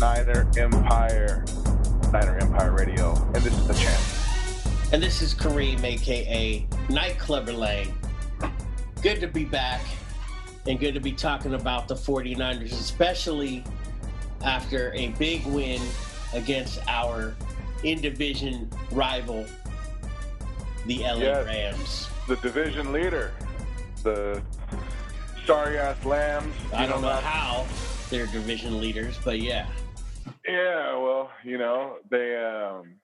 Niner Empire, Niner Empire Radio, and this is the champ. And this is Kareem, aka Nightclubber Lang. Good to be back and good to be talking about the 49ers, especially after a big win against our in division rival, the LA Yes. Rams. The division leader, the sorry ass lambs. I don't know not- how they're division leaders, but yeah. Yeah, well, you know, they um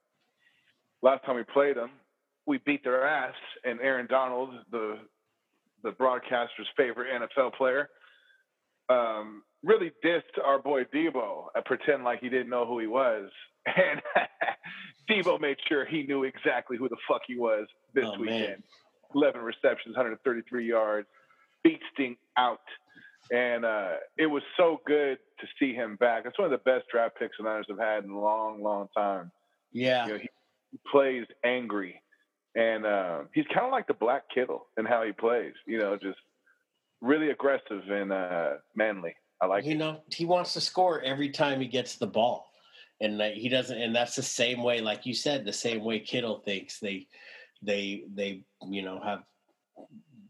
last time we played them, we beat their ass, and Aaron Donald, the the broadcaster's favorite NFL player, um, really dissed our boy Deebo and pretend like he didn't know who he was, and Deebo made sure he knew exactly who the fuck he was this Oh, man. weekend. Eleven receptions, 133 yards, beasting out and uh, it was so good to see him back. It's one of the best draft picks the Niners have had in a long, long time. Yeah. You know, he, he plays angry, and uh, he's kind of like the Black Kittle in how he plays. You know, just really aggressive and uh, manly. I like you it. know, he wants to score every time he gets the ball, and he doesn't. And that's the same way, like you said, the same way Kittle thinks. They, they, they, you know, have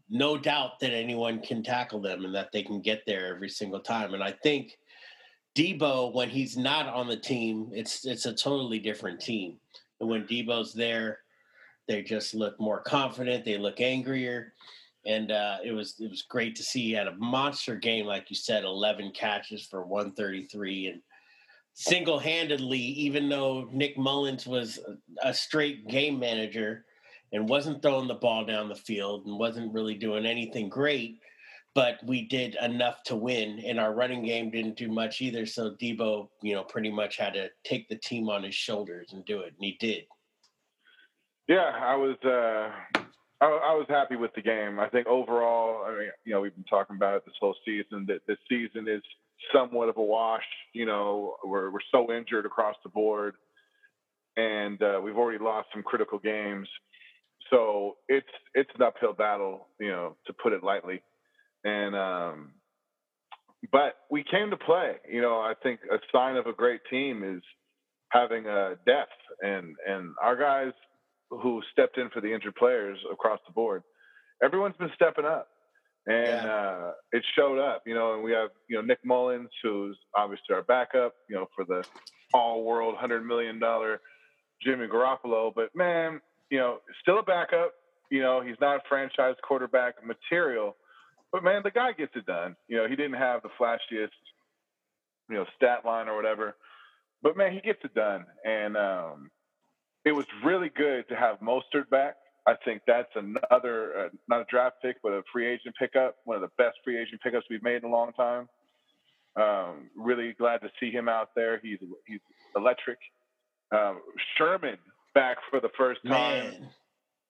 no doubt that anyone can tackle them and that they can get there every single time. And I think Deebo, when he's not on the team, it's it's a totally different team. And when Deebo's there, they just look more confident. They look angrier and uh, it was it was great to see. He had a monster game, like you said, eleven catches for one thirty three, and single handedly, even though Nick Mullens was a, a straight game manager and wasn't throwing the ball down the field and wasn't really doing anything great, but we did enough to win. And our running game didn't do much either. So Deebo, you know, pretty much had to take the team on his shoulders and do it, and he did. Yeah, I was. Uh, I, I was happy with the game. I think overall, I mean, you know, we've been talking about it this whole season. That this season is somewhat of a wash. You know, we're we're so injured across the board, and uh, we've already lost some critical games. So it's it's an uphill battle, you know, to put it lightly. And um, but we came to play. You know, I think a sign of a great team is having a depth, and and our guys who stepped in for the injured players across the board. Everyone's been stepping up, and Yeah. uh, it showed up. You know, and we have you know Nick Mullens, who's obviously our backup. You know, for the all-world hundred million dollar Jimmy Garoppolo, but man, you know, still a backup. You know, he's not franchise quarterback material, but man, the guy gets it done. You know, he didn't have the flashiest, you know, stat line or whatever, but man, he gets it done. And um, it was really good to have Mostert back. I think that's another, uh, not a draft pick, but a free agent pickup. One of the best free agent pickups we've made in a long time. Um, really glad to see him out there. He's he's electric. Um, Sherman back for the first time. Man,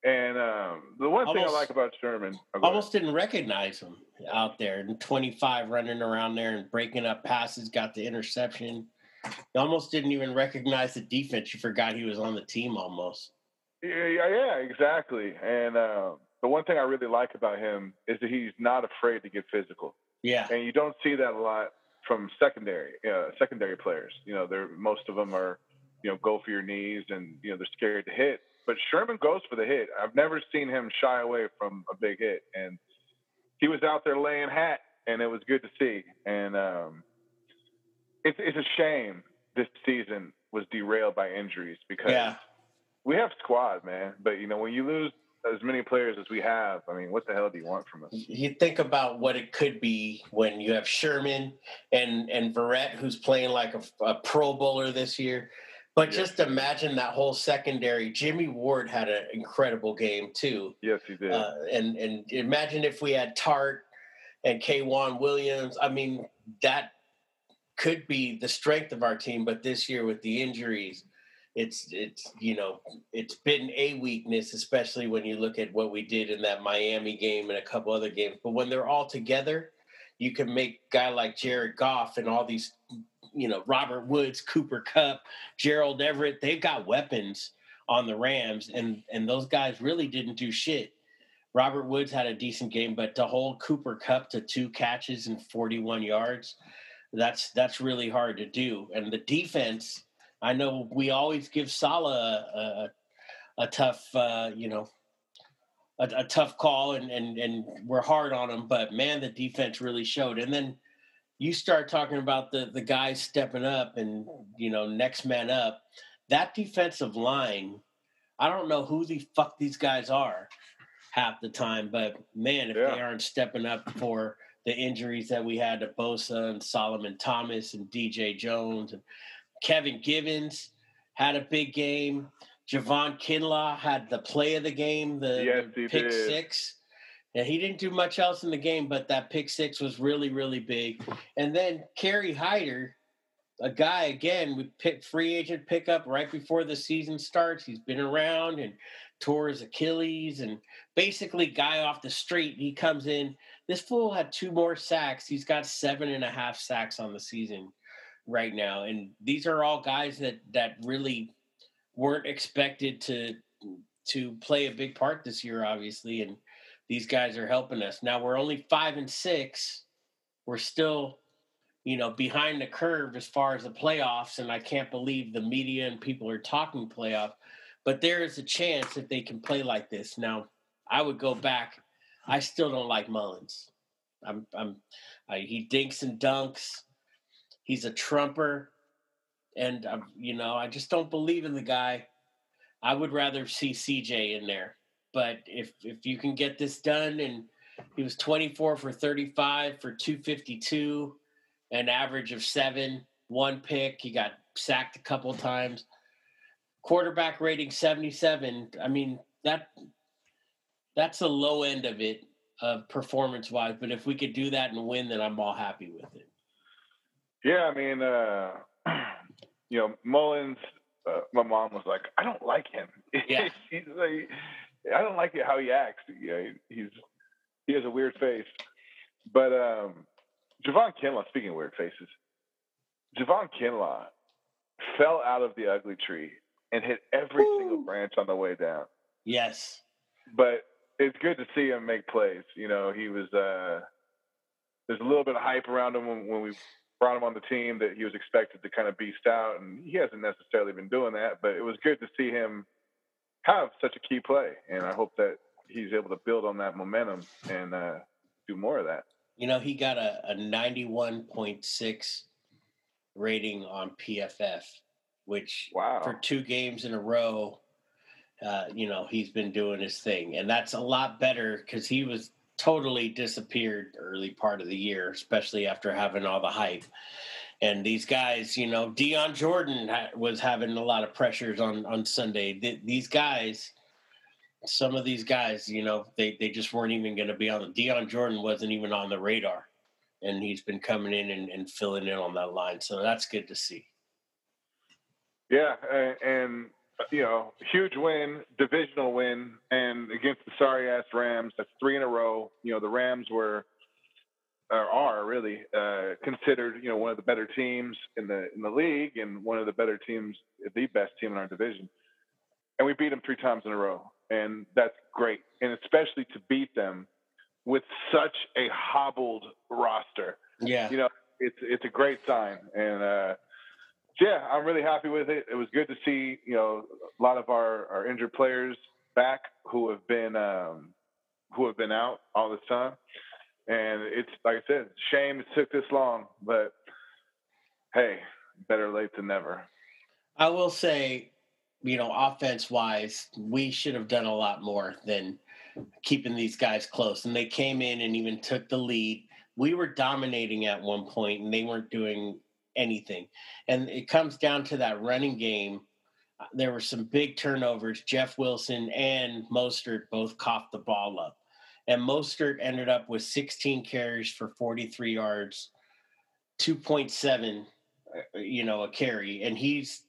And um, the one thing I like about Sherman, oh, almost didn't recognize him out there. And 25 running around there and breaking up passes, got the interception. You almost didn't even recognize the defense. You forgot he was on the team almost. yeah, yeah, yeah, exactly. And uh, the one thing I really like about him is that he's not afraid to get physical, Yeah. and you don't see that a lot from secondary uh, secondary players. You know, they're most of them are, you know, go for your knees, and you know they're scared to hit. But Sherman goes for the hit. I've never seen him shy away from a big hit, and he was out there laying hat, and it was good to see. And um, it's it's a shame this season was derailed by injuries because Yeah. we have squad, man. But you know, when you lose as many players as we have, I mean, what the hell do you want from us? You think about what it could be when you have Sherman and and Verrett, who's playing like a, a Pro Bowler this year. But Yeah. just imagine that whole secondary. Jimmy Ward had an incredible game too. Yes, he did. Uh, and and imagine if we had Tartt and K'Waun Williams. I mean, that could be the strength of our team. But this year with the injuries, it's it's you know it's been a weakness, especially when you look at what we did in that Miami game and a couple other games. But when they're all together, you can make a guy like Jared Goff and all these you know Robert Woods, Cooper Kupp, Gerald Everett. They've got weapons on the Rams, and and those guys really didn't do shit. Robert Woods had a decent game, but to hold Cooper Kupp to two catches and 41 yards, That's that's really hard to do. And the defense, I know we always give Saleh a, a, a tough, uh, you know, a, a, tough call, and, and and we're hard on him. But man, the defense really showed. And then you start talking about the the guys stepping up, and you know, next man up. That defensive line, I don't know who the fuck these guys are half the time, but man, if yeah. they aren't stepping up for the injuries that we had to Bosa and Solomon Thomas and DJ Jones and Kevin Givens had a big game. Javon Kinlaw had the play of the game, the, yes, pick did. six. Yeah, he didn't do much else in the game, but that pick six was really, really big. And then Kerry Hyder, a guy again, we picked free agent pickup right before the season starts. He's been around and tore his Achilles and basically guy off the street. He comes in, this fool had two more sacks. He's got seven and a half sacks on the season right now, and these are all guys that that really weren't expected to to play a big part this year, obviously, and these guys are helping us. Now we're only five and six. We're still, you know, behind the curve as far as the playoffs, and I can't believe the media and people are talking playoff. But there is a chance that they can play like this. Now, I would go back I still don't like Mullens. I'm, I'm, I, he dinks and dunks. He's a trumper, and I'm, you know, I just don't believe in the guy. I would rather see CJ in there. But if if you can get this done, and he was 24 for 35 for 252, an average of seven, one pick. He got sacked a couple times. Quarterback rating 77. I mean that that's the low end of it, uh, performance wise. But if we could do that and win, then I'm all happy with it. Yeah, I mean, uh, you know, Mullens Uh, my mom was like, "I don't like him. Yeah. he's like, I don't like it how he acts. You know, he's he has a weird face." But um, Javon Kinlaw, speaking of weird faces, Javon Kinlaw fell out of the ugly tree and hit every single branch on the way down. Yes. But it's good to see him make plays. You know, he was uh, there's a little bit of hype around him when, when we brought him on the team that he was expected to kind of beast out, and he hasn't necessarily been doing that. But it was good to see him have such a key play, and I hope that he's able to build on that momentum and uh, do more of that. You know, he got a, a 91.6 rating on PFF, which wow. for two games in a row uh, you know, he's been doing his thing. And that's a lot better because he was totally disappeared early part of the year, especially after having all the hype. And these guys, you know, Dion Jordan was having a lot of pressures on on Sunday. Th- these guys, some of these guys, you know, they they just weren't even going to be on. The, Dion Jordan wasn't even on the radar, and he's been coming in and, and filling in on that line. So that's good to see. Yeah, and uh, you know, huge win, divisional win, and against the sorry ass Rams. That's three in a row. You know, the Rams were or are really uh, considered, you know, one of the better teams in the in the league and one of the better teams, the best team in our division. And we beat them three times in a row, and that's great. And especially to beat them with such a hobbled roster. Yeah, you know, it's it's a great sign, and uh, yeah, I'm really happy with it. It was good to see, you know, a lot of our, our injured players back who have been um, who have been out all this time. And it's like I said, shame it took this long, but hey, better late than never. I will say, you know, offense wise, we should have done a lot more than keeping these guys close. And they came in and even took the lead. We were dominating at one point, and they weren't doing anything. And it comes down to that running game. There were some big turnovers. Jeff Wilson and Mostert both coughed the ball up. And Mostert ended up with 16 carries for 43 yards, 2.7, uh, you know, a carry. And he's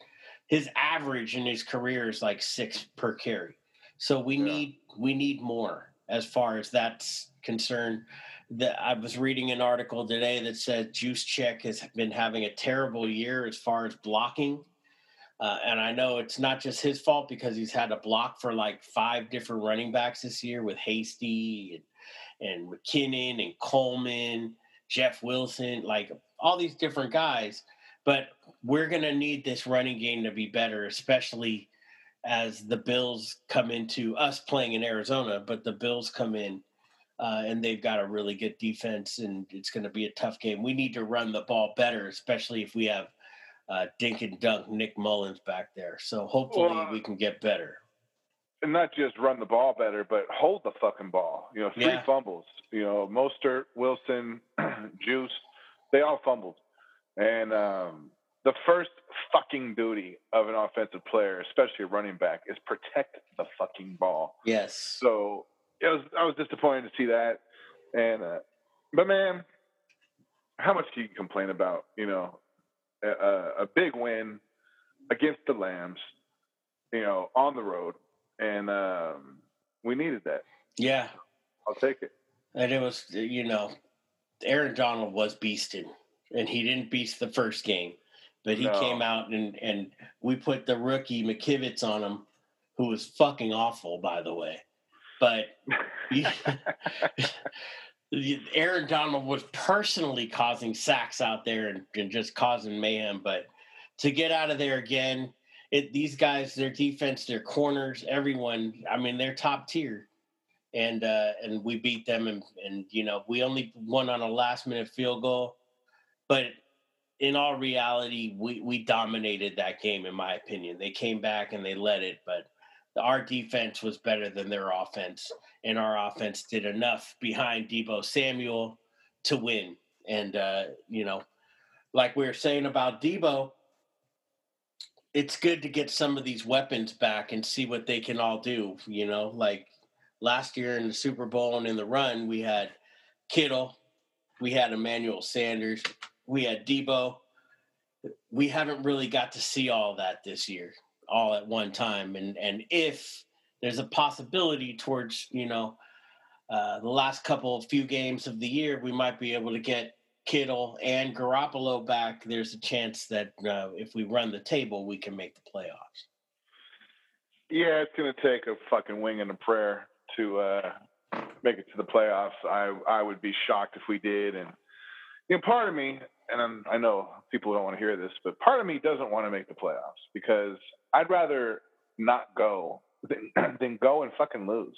his average in his career is like six per carry. So we yeah. need we need more as far as that's concerned that I was reading an article today that said Juszczyk has been having a terrible year as far as blocking. Uh, and I know it's not just his fault because he's had to block for like five different running backs this year with Hasty and, and McKinnon and Coleman Jeff Wilson, like all these different guys. But we're going to need this running game to be better, especially as the Bills come into us playing in Arizona, but the Bills come in uh, and they've got a really good defense, and it's going to be a tough game. We need to run the ball better, especially if we have uh, Dink and Dunk Nick Mullens back there. So hopefully well, we can get better. And not just run the ball better, but hold the fucking ball. You know, three yeah. fumbles. You know, Mostert, Wilson, Juice, they all fumbled. And um, the first fucking duty of an offensive player, especially a running back, is protect the fucking ball. Yes. So it was I was disappointed to see that, and uh, but man, how much can you complain about? You know, a, a big win against the Lambs, you know, on the road, and um, we needed that. Yeah, I'll take it. And it was, you know, Aaron Donald was beasting, and he didn't beast the first game, but he no. came out and and we put the rookie McKivitz on him, who was fucking awful, by the way. But Aaron Donald was personally causing sacks out there and, and, just causing mayhem. But to get out of there again, it, these guys, their defense, their corners, everyone, I mean, they're top tier. And uh, and we beat them, and, and you know we only won on a last minute field goal, but in all reality, we we dominated that game. In my opinion, they came back and they led it, but our defense was better than their offense, and our offense did enough behind Deebo Samuel to win. And uh, you know, like we were saying about Deebo, it's good to get some of these weapons back and see what they can all do. You know, like last year in the Super Bowl and in the run, we had Kittle, we had Emmanuel Sanders, we had Deebo. We haven't really got to see all that this year all at one time. And and if there's a possibility towards you know uh, the last couple few games of the year we might be able to get Kittle and Garoppolo back there's a chance that uh, if we run the table we can make the playoffs. Yeah it's going to take a fucking wing and a prayer to uh, make it to the playoffs. I I would be shocked if we did. And you know part of me and I'm, i know people don't want to hear this, but part of me doesn't want to make the playoffs because I'd rather not go than, than go and fucking lose.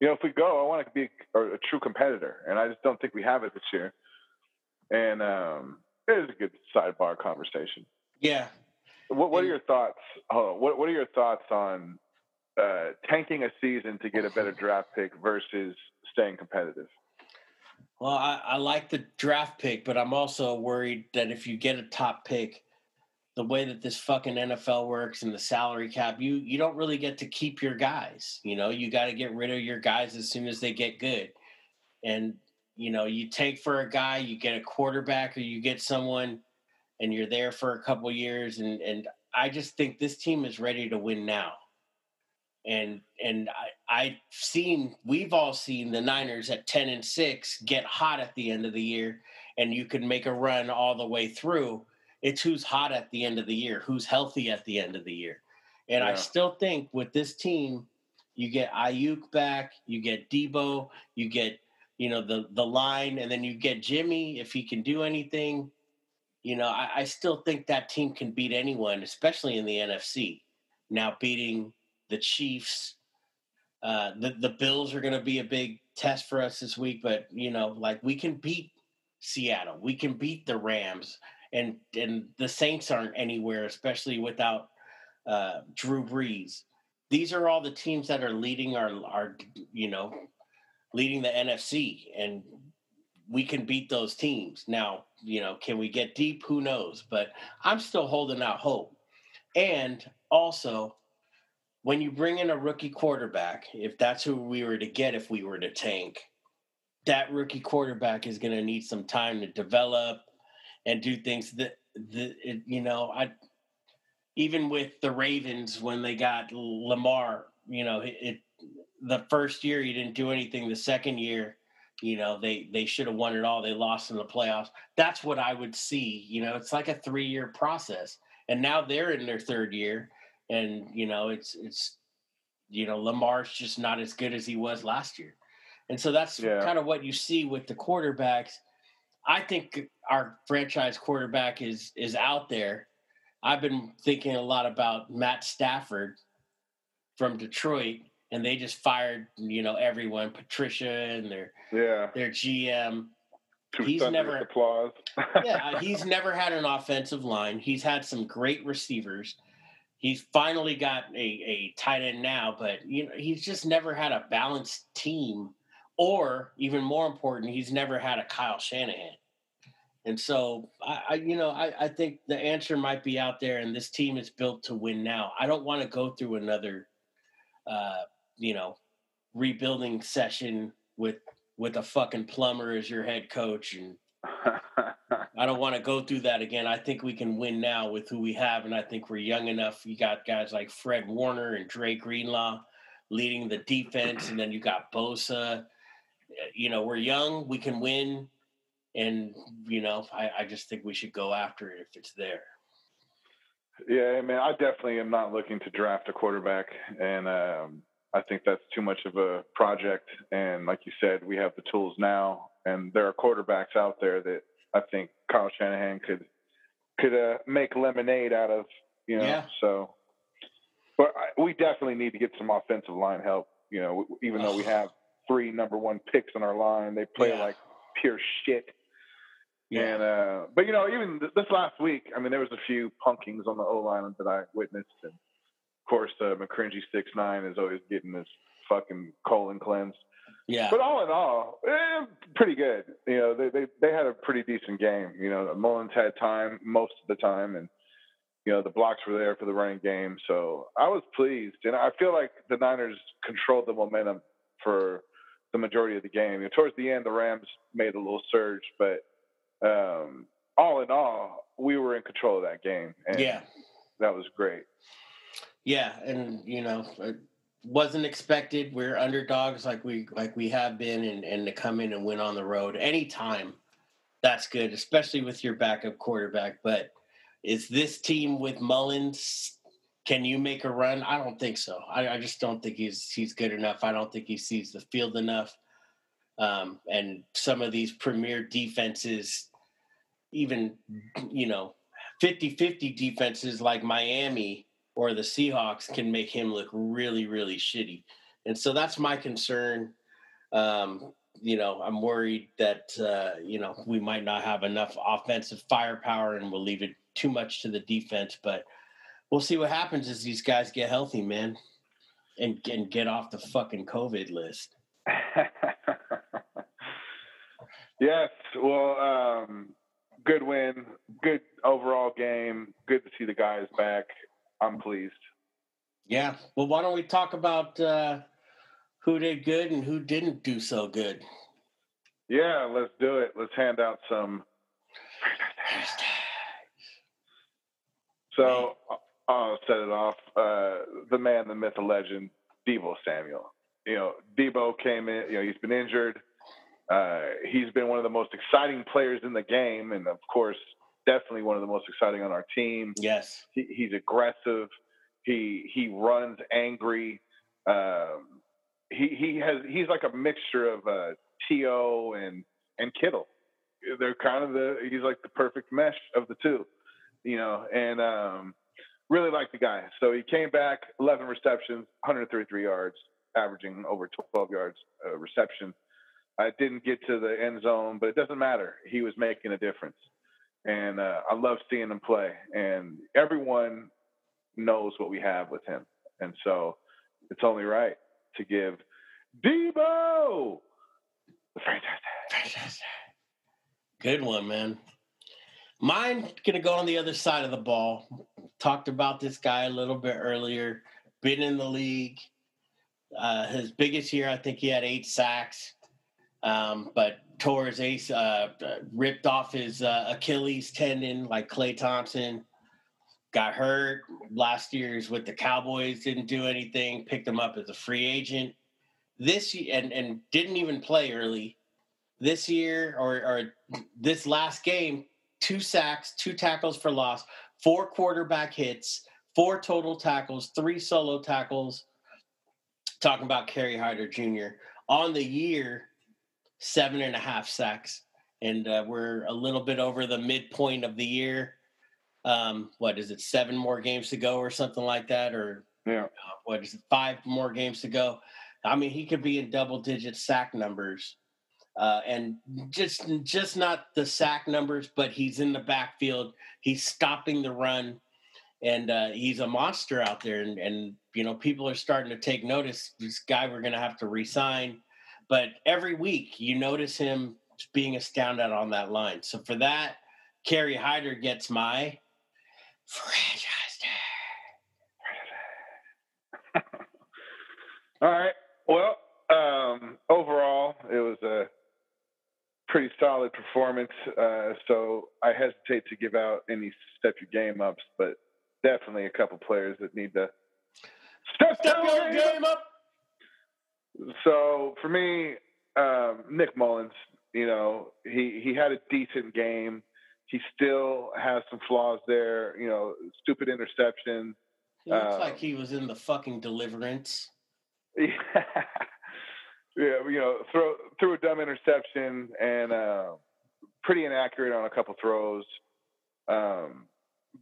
You know, if we go, I want to be a, a, true competitor, and I just don't think we have it this year. And um, it is a good sidebar conversation. Yeah. What, what are your thoughts? On, what What are your thoughts on uh, tanking a season to get a better draft pick versus staying competitive? Well, I, I like the draft pick, but I'm also worried that if you get a top pick, the way that this fucking NFL works and the salary cap, you you don't really get to keep your guys. You know, you got to get rid of your guys as soon as they get good. And you know, you take for a guy, you get a quarterback, or you get someone, and you're there for a couple years. And and I just think this team is ready to win now. And and I I've seen we've all seen the Niners at ten and six get hot at the end of the year, and you can make a run all the way through it's who's hot at the end of the year, who's healthy at the end of the year. And yeah. I still think with this team, you get Aiyuk back, you get Deebo, you get you know the the line, and then you get Jimmy if he can do anything. You know, I, I still think that team can beat anyone, especially in the NFC. Now beating the Chiefs, uh, the the Bills are going to be a big test for us this week. But you know, like we can beat Seattle, we can beat the Rams and and the Saints aren't anywhere, especially without uh, Drew Brees. These are all the teams that are leading our our you know leading the NFC, and we can beat those teams. Now, you know, can we get deep? Who knows? But I'm still holding out hope. And also, when you bring in a rookie quarterback, if that's who we were to get, if we were to tank, that rookie quarterback is going to need some time to develop and do things that the it, you know I even with the Ravens when they got Lamar, you know it, it the first year he didn't do anything. The second year, you know they they should have won it all. They lost in the playoffs. That's what I would see. You know, it's like a three year process, and now they're in their third year, and you know it's it's you know Lamar's just not as good as he was last year, and so that's yeah. kind of what you see with the quarterbacks I think our franchise quarterback is is out there. I've been thinking a lot about Matt Stafford from Detroit, and they just fired you know everyone, Patricia and their yeah their GM. Two he's never- applause. Yeah, he's never had an offensive line. He's had some great receivers. He's finally got a, a tight end now, but you know he's just never had a balanced team, or even more important, he's never had a Kyle Shanahan. And so I, I you know, I, I think the answer might be out there, and this team is built to win now. I don't want to go through another, uh, you know, rebuilding session with with a fucking plumber as your head coach and I don't want to go through that again. I think we can win now with who we have, and I think we're young enough. You got guys like Fred Warner and Dre Greenlaw leading the defense, and then you got Bosa. You know, we're young, we can win, and you know, I, I just think we should go after it if it's there. Yeah, man, I definitely am not looking to draft a quarterback, and um, I think that's too much of a project. And like you said, we have the tools now, and there are quarterbacks out there that I think Kyle Shanahan could could uh, make lemonade out of. You know, Yeah. so. But I, we definitely need to get some offensive line help. You know, even though we have three number one picks on our line, they play Yeah. like pure shit. And uh, but you know, even th- this last week, I mean, there was a few punkings on the O line that I witnessed, and of course, uh, McCringy six nine is always getting this fucking colon cleanse. Yeah, But all in all, eh, pretty good. You know, they, they they had a pretty decent game. You know, Mullens had time most of the time, and you know the blocks were there for the running game. So I was pleased, and I feel like the Niners controlled the momentum for the majority of the game. You know, towards the end, the Rams made a little surge, but um, all in all, we were in control of that game, and yeah. that was great. Yeah, and you know, it wasn't expected. We're underdogs like we like we have been, and and to come in and win on the road anytime, that's good, especially with your backup quarterback. But is this team with Mullens? Can you make a run? I don't think so. I, I just don't think he's he's good enough. I don't think he sees the field enough. Um, and some of these premier defenses, even you know, 50-50 defenses like Miami or the Seahawks can make him look really, really shitty. And so that's my concern. Um, you know, I'm worried that, uh, you know, we might not have enough offensive firepower and we'll leave it too much to the defense. But we'll see what happens as these guys get healthy, man, and, and get off the fucking COVID list. yes. Well, um, good win, good overall game. Good to see the guys back. I'm pleased. Yeah. Well, why don't we talk about uh, who did good and who didn't do so good? Yeah, let's do it. Let's hand out some. So I'll set it off. Uh, the man, the myth, the legend, Deebo Samuel. You know, Deebo came in. You know, he's been injured. Uh, he's been one of the most exciting players in the game, and of course, definitely one of the most exciting on our team. Yes. He, he's aggressive. He he runs angry. Um, he he has he's like a mixture of uh, T.O. and and Kittle. They're kind of the he's like the perfect mesh of the two, you know. And um, really like the guy. So he came back, 11 receptions, 133 yards, averaging over 12 yards uh, reception. I didn't get to the end zone, but it doesn't matter. He was making a difference, and uh, I love seeing him play. And everyone knows what we have with him, and so it's only right to give Deebo the franchise. Good one, man. Mine gonna go on the other side of the ball. Talked about this guy a little bit earlier. Been in the league. Uh, his biggest year, I think he had eight sacks, um, but tore his ace, uh, ripped off his uh, Achilles tendon like Klay Thompson. Got hurt last year's with the Cowboys. Didn't do anything. Picked him up as a free agent this year, and and didn't even play early this year or, or this last game, two sacks, two tackles for loss, four quarterback hits, four total tackles, three solo tackles. Talking about Kerry Hyder Jr. on the year, seven and a half sacks and uh, we're a little bit over the midpoint of the year. Um, what is it? Seven more games to go, or something like that, or yeah, uh, what is it? Five more games to go. I mean, he could be in double-digit sack numbers, uh, and just just not the sack numbers, but he's in the backfield. He's stopping the run, and uh, he's a monster out there. And, and you know, people are starting to take notice. This guy we're going to have to resign, but every week you notice him being a astounded on that line. So for that, Kerry Hyder gets my franchise. All right. Well, um, overall, it was a pretty solid performance. Uh, so I hesitate to give out any step your game ups, but definitely a couple players that need to step, step your game up. So for me, um, Nick Mullens, you know, he he had a decent game. He still has some flaws there. You know, stupid interception. He looks um, like he was in the fucking deliverance. Yeah. yeah, you know, throw threw a dumb interception and uh, pretty inaccurate on a couple throws. Um,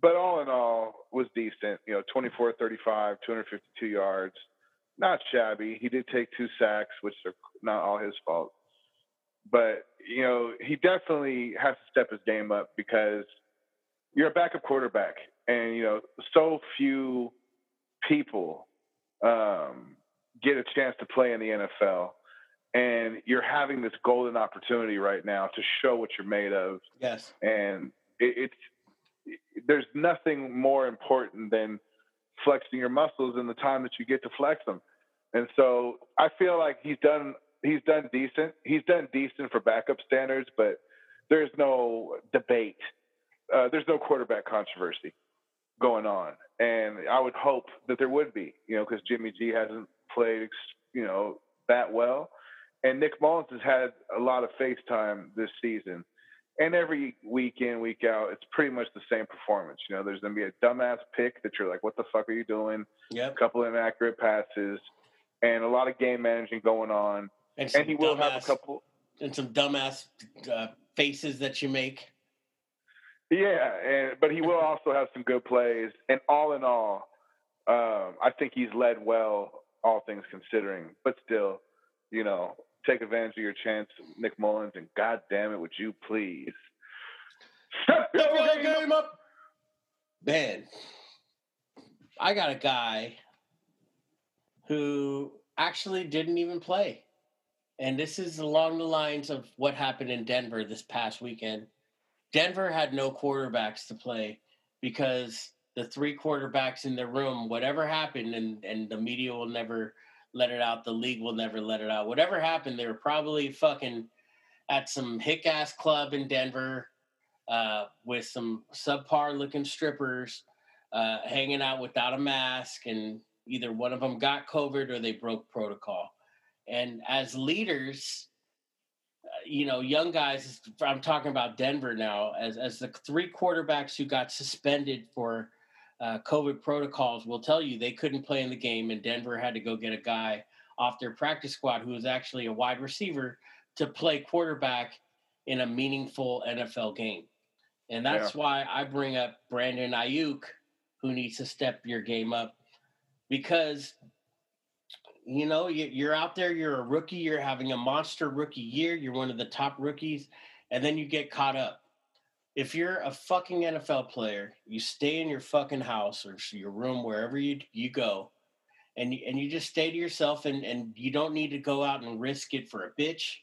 but all in all, was decent. You know, 24 35, 252 yards. Not shabby. He did take two sacks, which are not all his fault. But, you know, he definitely has to step his game up because you're a backup quarterback. And, you know, so few people um, get a chance to play in the NFL. And you're having this golden opportunity right now to show what you're made of. Yes. And it, it's there's nothing more important than flexing your muscles in the time that you get to flex them. And so I feel like he's done he's done decent. He's done decent for backup standards, but there's no debate. Uh, there's no quarterback controversy going on, and I would hope that there would be. You know, because Jimmy G hasn't played, you know, that well, and Nick Mullens has had a lot of face time this season and every week in, week out, it's pretty much the same performance. You know, there's going to be a dumbass pick that you're like, what the fuck are you doing? Yep. A couple of inaccurate passes and a lot of game managing going on. And, and he will have a couple. And some dumbass uh, faces that you make. Yeah, and but he will also have some good plays. And all in all, um, I think he's led well, all things considering. But still, you know, take advantage of your chance, Nick Mullens, and God damn it, would you please shut your game up? Man, I got a guy who actually didn't even play. And this is along the lines of what happened in Denver this past weekend. Denver had no quarterbacks to play because the three quarterbacks in the room, whatever happened, and, and the media will never let it out. The league will never let it out. Whatever happened, they were probably fucking at some hick ass club in Denver uh, with some subpar looking strippers uh, hanging out without a mask, and either one of them got COVID or they broke protocol. And as leaders, uh, you know, young guys, I'm talking about Denver now, as, as the three quarterbacks who got suspended for uh, COVID protocols will tell you they couldn't play in the game, and Denver had to go get a guy off their practice squad who was actually a wide receiver to play quarterback in a meaningful NFL game. And that's yeah. why I bring up Brandon Aiyuk, who needs to step your game up because you know you're out there you're a rookie you're having a monster rookie year you're one of the top rookies and then you get caught up if you're a fucking NFL player, you stay in your fucking house or your room wherever you you go, and you, and you just stay to yourself and and you don't need to go out and risk it for a bitch,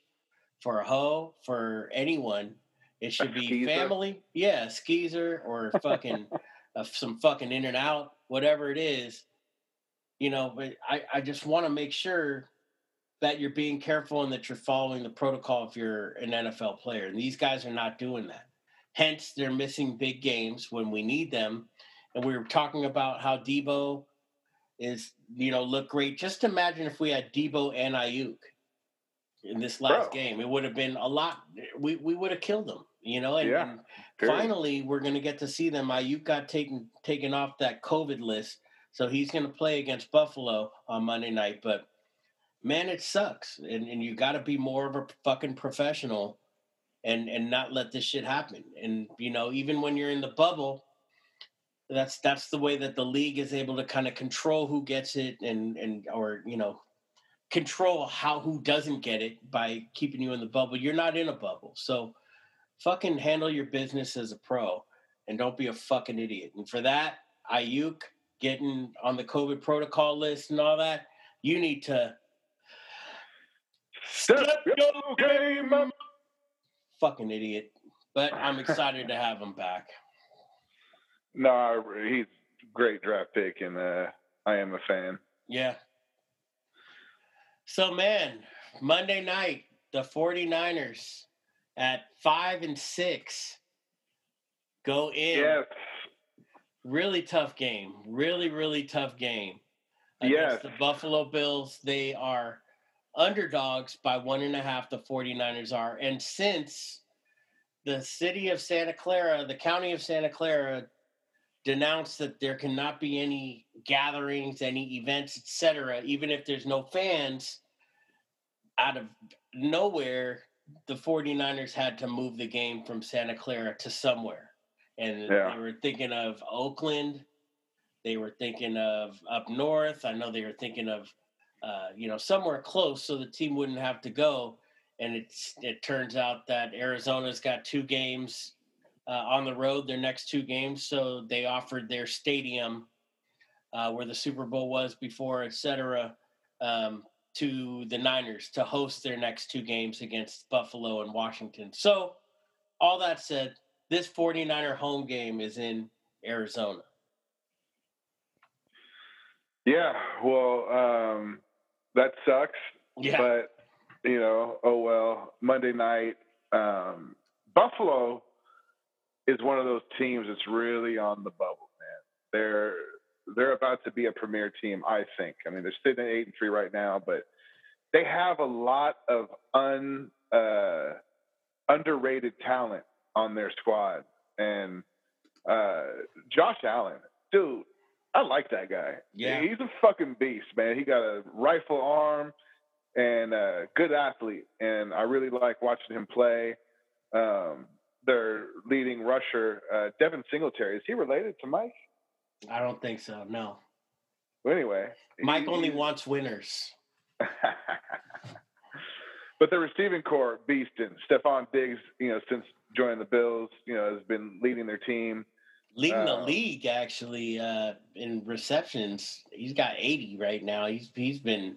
for a hoe, for anyone. It should be family, yeah, skeezer or fucking uh, some fucking in and out, whatever it is. You know, but I I just want to make sure that you're being careful and that you're following the protocol if you're an NFL player. And these guys are not doing that. Hence, they're missing big games when we need them. And we were talking about how Deebo is, you know, look great. Just imagine if we had Deebo and Aiyuk in this last Bro. game. It would have been a lot. We we would have killed them, you know. And, yeah, and finally, we're going to get to see them. Aiyuk got taken taken off that COVID list, so he's going to play against Buffalo on Monday night. But man, it sucks, and and you got to be more of a fucking professional and and not let this shit happen. And you know, even when you're in the bubble, that's that's the way that the league is able to kind of control who gets it and and or you know control how who doesn't get it by keeping you in the bubble. You're not in a bubble, so fucking handle your business as a pro and don't be a fucking idiot. And for that, Aiyuk getting on the COVID protocol list and all that, you need to step, step your game up. Fucking idiot. But I'm excited to have him back. No, he's great draft pick, and uh, I am a fan. Yeah. So, man, Monday night, the 49ers at five and six go in. Yes. Really tough game. Really, really tough game. Yes. The Buffalo Bills, they are underdogs by one and a half, the 49ers are. And since the city of Santa Clara, the county of Santa Clara, denounced that there cannot be any gatherings, any events, etc., even if there's no fans, out of nowhere, the 49ers had to move the game from Santa Clara to somewhere. And yeah. they were thinking of Oakland. They were thinking of up north. I know they were thinking of, uh, you know, somewhere close so the team wouldn't have to go. And it's it turns out that Arizona's got two games uh, on the road, their next two games. So they offered their stadium uh, where the Super Bowl was before, et cetera, um, to the Niners to host their next two games against Buffalo and Washington. So, all that said, this 49er home game is in Arizona. Yeah, well, um, that sucks. Yeah. But, you know, oh well, Monday night, um, Buffalo is one of those teams that's really on the bubble, man. They're they're about to be a premier team, I think. I mean, they're sitting at eight and three right now, but they have a lot of un uh, underrated talent on their squad. And uh, Josh Allen, dude, I like that guy. Yeah, he's a fucking beast, man. He got a rifle arm and a good athlete, and I really like watching him play. Um, their leading rusher, uh, Devin Singletary, is he related to Mike? I don't think so. No. Well, anyway, Mike he, only wants winners. but the receiving core beast and Stefon Diggs, you know, since joining the Bills, you know, has been leading their team. Leading the league actually uh, in receptions. He's got 80 right now. He's he's been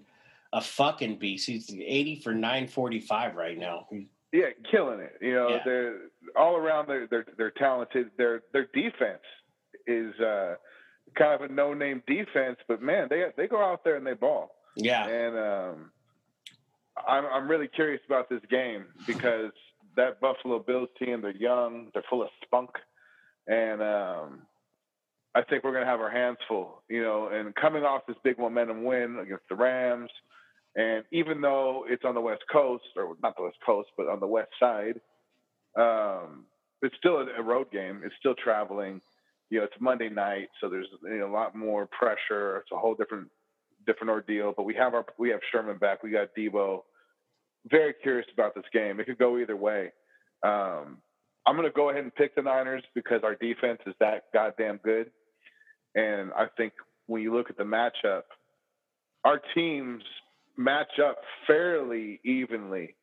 a fucking beast. He's 80 for 945 right now. yeah, killing it. You know, yeah. they're all around. They're, they're they're talented. Their their defense is uh, kind of a no name defense, but man, they they go out there and they ball. Yeah, and um, I'm I'm really curious about this game because that Buffalo Bills team, they're young, they're full of spunk, and um, I think we're going to have our hands full. You know, and coming off this big momentum win against the Rams, and even though it's on the West Coast, or not the West Coast, but on the West Side, um, it's still a, road game. It's still traveling. You know, it's Monday night, so there's you know, a lot more pressure. It's a whole different different ordeal. But we have our we have Sherman back. We got Deebo. Very curious about this game. It could go either way. Um, I'm going to go ahead and pick the Niners because our defense is that goddamn good. And I think when you look at the matchup, our teams match up fairly evenly,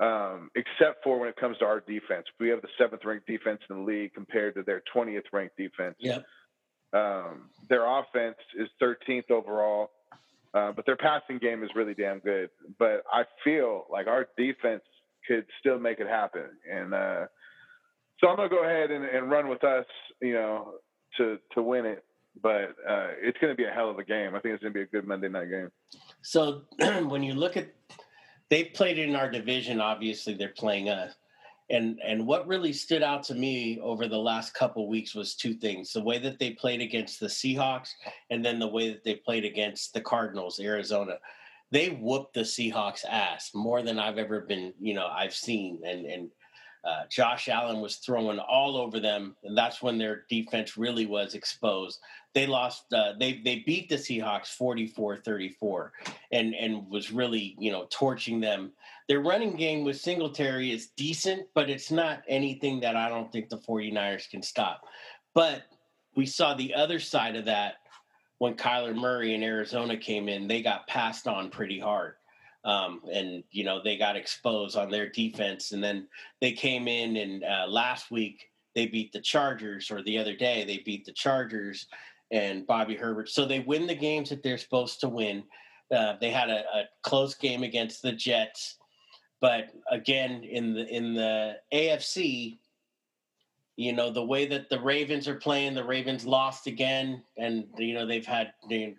um, except for when it comes to our defense. We have the seventh ranked defense in the league compared to their 20th ranked defense. Yep. Um, their offense is 13th overall. Uh, but their passing game is really damn good. But I feel like our defense could still make it happen. And uh, so I'm to go ahead and, and, run with us, you know, to to win it. But uh, it's to be a hell of a game. I think it's to be a good Monday night game. So when you look at, they've played in our division. Obviously, they're playing us and and what really stood out to me over the last couple weeks was two things the way that they played against the seahawks and then the way that they played against the cardinals arizona they whooped the seahawks ass more than i've ever been you know i've seen and and uh, Josh Allen was throwing all over them, and that's when their defense really was exposed. They lost. Uh, they they beat the Seahawks 44-34 and and was really you know torching them. Their running game with Singletary is decent, but it's not anything that I don't think the 49ers can stop. But we saw the other side of that when Kyler Murray in Arizona came in. They got passed on pretty hard um, and you know they got exposed on their defense. And then they came in and uh, last week they beat the Chargers, or the other day they beat the Chargers and Bobby Herbert. So they win the games that they're supposed to win. Uh, they had a, a close game against the Jets, but again in the in the AFC, you know the way that the Ravens are playing, the Ravens lost again, and you know they've had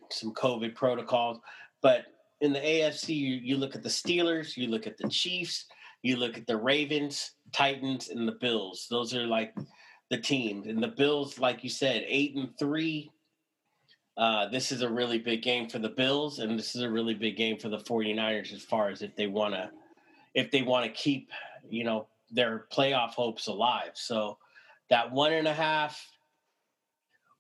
some COVID protocols. But in the AFC, you, you look at the Steelers, you look at the Chiefs, you look at the Ravens, Titans, and the Bills. Those are like the teams. And the Bills, like you said, eight and three. Uh, this is a really big game for the Bills, and this is a really big game for the 49ers as far as if they want to if they want to keep, you know, their playoff hopes alive. So that one and a half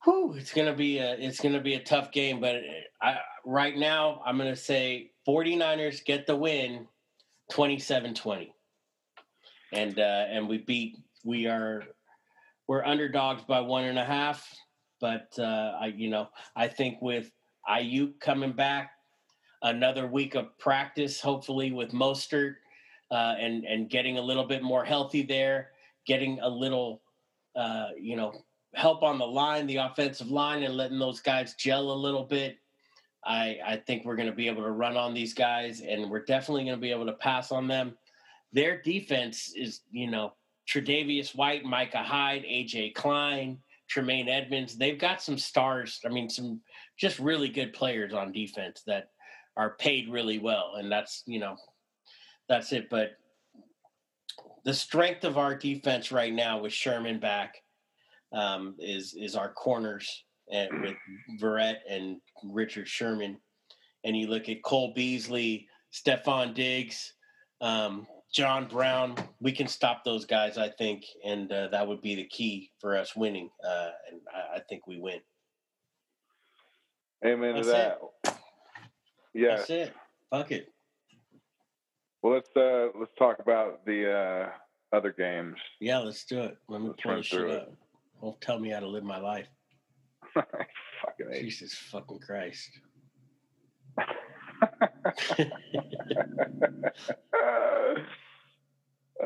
whew, it's gonna be a it's gonna be a tough game. But I, right now, I'm gonna say 49ers get the win, 27-20. and uh, and we beat. We are we're underdogs by one and a half. But uh, I, you know, I think with Aiyuk coming back, another week of practice, hopefully with Mostert, uh, and and getting a little bit more healthy there, getting a little, uh, you know, help on the line, the offensive line, and letting those guys gel a little bit. I, I think we're going to be able to run on these guys, and we're definitely going to be able to pass on them. Their defense is, you know, Tre'Davious White, Micah Hyde, AJ Klein, Tremaine Edmunds. They've got some stars. I mean, some just really good players on defense that are paid really well, and that's you know, that's it. But the strength of our defense right now with Sherman back um, is is our corners at, with Verrett and Richard Sherman, and you look at Cole Beasley, Stefon Diggs, um, John Brown. We can stop those guys, I think, and uh, that would be the key for us winning. Uh, and I, I, think we win. Amen That's to that. It. Yeah. That's it. Fuck it. Well, let's uh, let's talk about the uh, other games. Yeah, let's do it. Let me let's pull this shit up. Don't tell me how to live my life. fucking Jesus fucking Christ.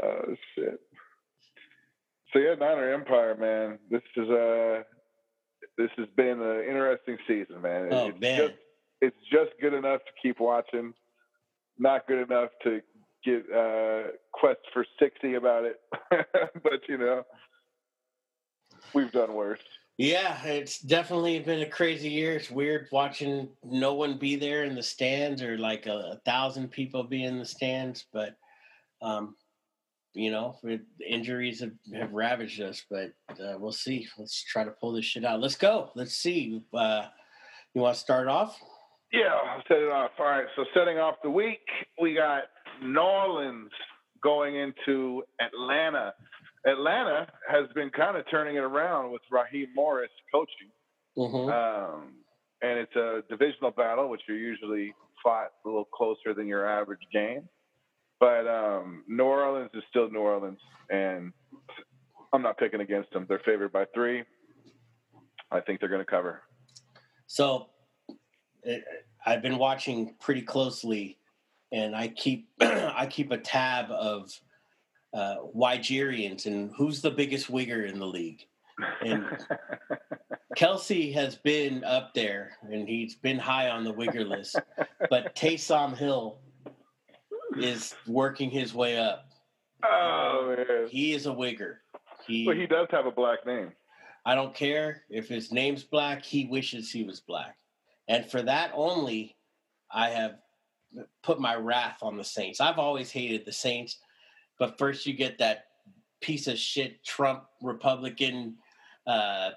oh shit. So yeah, Niner Empire, man. This is uh this has been an interesting season, man. Oh it's man. Just, it's just good enough to keep watching. Not good enough to get uh quest for sixty about it. but you know, we've done worse. Yeah, it's definitely been a crazy year. It's weird watching no one be there in the stands or like a, a thousand people be in the stands, but um, you know, it, injuries have, have ravaged us. But uh, we'll see. Let's try to pull this shit out. Let's go. Let's see. Uh, you want to start off? Yeah, I'll set it off. All right. So setting off the week, we got New Orleans going into Atlanta Atlanta has been kind of turning it around with Raheem Morris coaching. Mm-hmm. Um, and it's a divisional battle, which are usually fought a little closer than your average game. But um, New Orleans is still New Orleans, and I'm not picking against them. They're favored by three. I think they're going to cover. So eh, I've been watching pretty closely, and I keep I keep a tab of uh, Wigerians and who's the biggest wigger in the league. And Kelce has been up there and he's been high on the wigger list, but Taysom Hill is working his way up. Oh man, he is a wigger. He, well, he does have a black name. I don't care if his name's black. He wishes he was black, and for that only, I have put my wrath on the Saints. I've always hated the Saints but first, you get that piece of shit Trump Republican uh,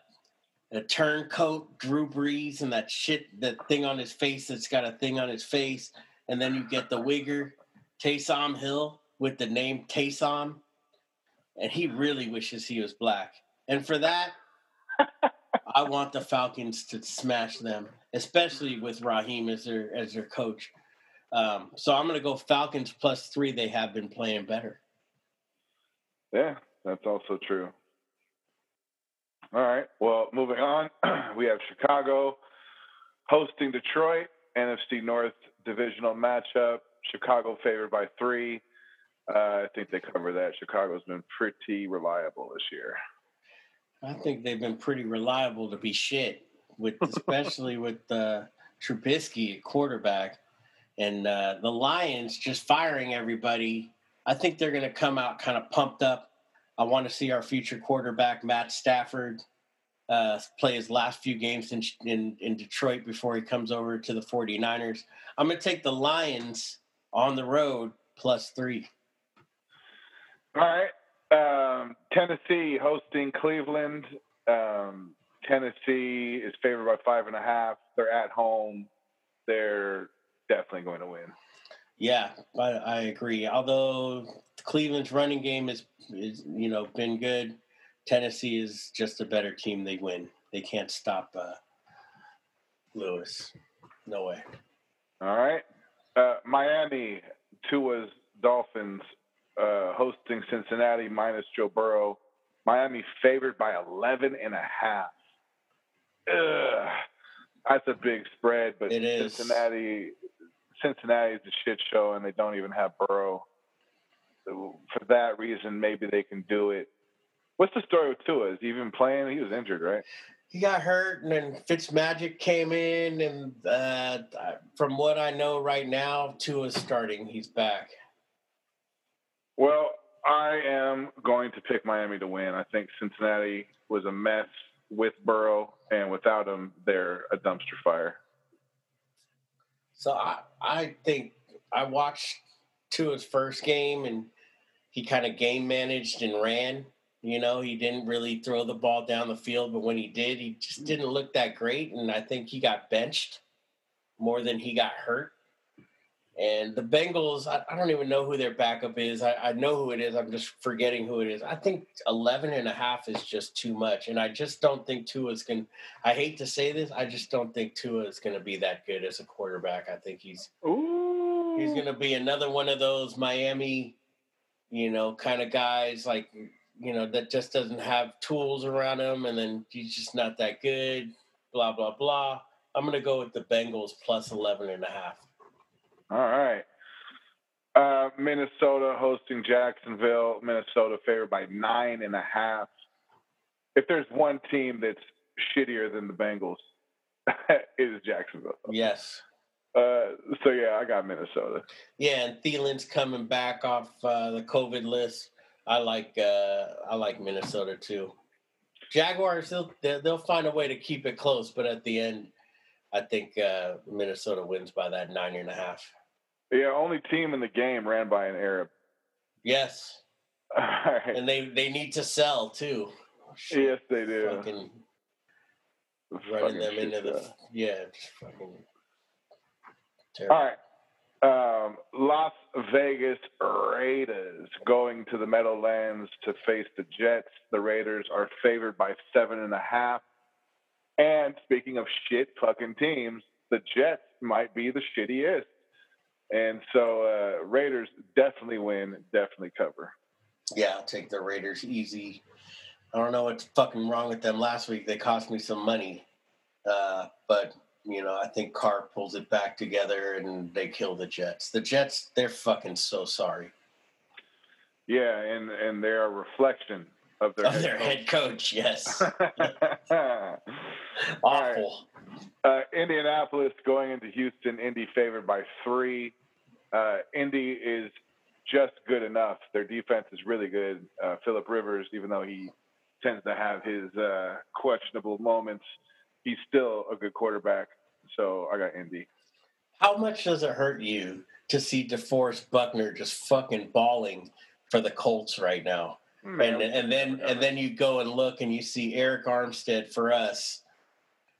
a turncoat Drew Brees and that shit, that thing on his face that's got a thing on his face, and then you get the wigger Taysom Hill with the name Taysom. and he really wishes he was black. And for that, I want the Falcons to smash them, especially with Raheem as their as their coach. Um, so I'm going to go Falcons plus three. They have been playing better. Yeah, that's also true. All right. Well, moving on, we have Chicago hosting Detroit, NFC North divisional matchup. Chicago favored by three. Uh, I think they cover that. Chicago's been pretty reliable this year. I think they've been pretty reliable to be shit, with especially with uh, Trubisky at quarterback, and uh, the Lions just firing everybody. I think they're going to come out kind of pumped up. I want to see our future quarterback Matt Stafford uh, play his last few games in, in, in Detroit before he comes over to the 49ers. I'm going to take the Lions on the road plus three. All right. Um, Tennessee hosting Cleveland. Um, Tennessee is favored by five and a half. They're at home. They're definitely going to win. Yeah, I, I agree. Although Cleveland's running game is, is, you know, been good. Tennessee is just a better team. They win. They can't stop uh, Lewis. No way. All right. Uh, Miami, Tua's Dolphins uh, hosting Cincinnati minus Joe Burrow. Miami favored by 11 and a half. Ugh. That's a big spread, but. Cincinnati Cincinnati is a shit show, and they don't even have Burrow. So for that reason, maybe they can do it. What's the story with Tua? Is he even playing? He was injured, right? He got hurt, and then Fitzmagic came in, and uh, from what I know right now, Tua's starting. He's back. Well, I am going to pick Miami to win. I think Cincinnati was a mess with Burrow, and without him, they're a dumpster fire. So I, I think I watched Tua's first game, and he kind of game managed and ran. You know, he didn't really throw the ball down the field, but when he did, he just mm. didn't look that great. And I think he got benched more than he got hurt. And the Bengals, I, I, don't even know who their backup is. I, I, know who it is. I'm just forgetting who it is. I think 11 and a half is just too much. And I just don't think Tua's going I hate to say this. I just don't think Tua is going to be that good as a quarterback. I think he's Ooh. he's going to be another one of those Miami, you know, kind of guys like, you know, that just doesn't have tools around him. And then he's just not that good, blah, blah, blah. I'm going to go with the Bengals plus 11 and a half. All right. Uh, Minnesota hosting Jacksonville. Minnesota favored by nine and a half. If there's one team that's shittier than the Bengals, it is Jacksonville. Yes. Uh, so yeah, I got Minnesota. Yeah, and Thielen's coming back off uh, the COVID list. I like uh, I like Minnesota too. Jaguars, they'll they'll find a way to keep it close, but at the end, I think uh, Minnesota wins by that nine and a half. Yeah, only team in the game ran by an Arab. Yes. Right. And they they need to sell too. Shit. Yes, they do. Fucking running them into the show. yeah, fucking. Terrible. All right. Um, Las Vegas Raiders going to the Meadowlands to face the Jets. The Raiders are favored by seven and a half. And speaking of shit fucking teams, the Jets might be the shittiest. And so uh, Raiders definitely win, definitely cover. Yeah, I'll take the Raiders easy. I don't know what's fucking wrong with them. Last week they cost me some money, uh, but you know I think Carr pulls it back together and they kill the Jets. The Jets, they're fucking so sorry. Yeah, and and they're a reflection of their, of head, their coach. head coach. Yes. Awful. Right. Uh, Indianapolis going into Houston. Indy favored by three. Uh, Indy is just good enough. Their defense is really good. Uh, Philip Rivers, even though he tends to have his uh, questionable moments, he's still a good quarterback. So I got Indy. How much does it hurt you to see DeForest Buckner just fucking balling for the Colts right now? Man, and and then and then you go and look and you see Arik Armstead for us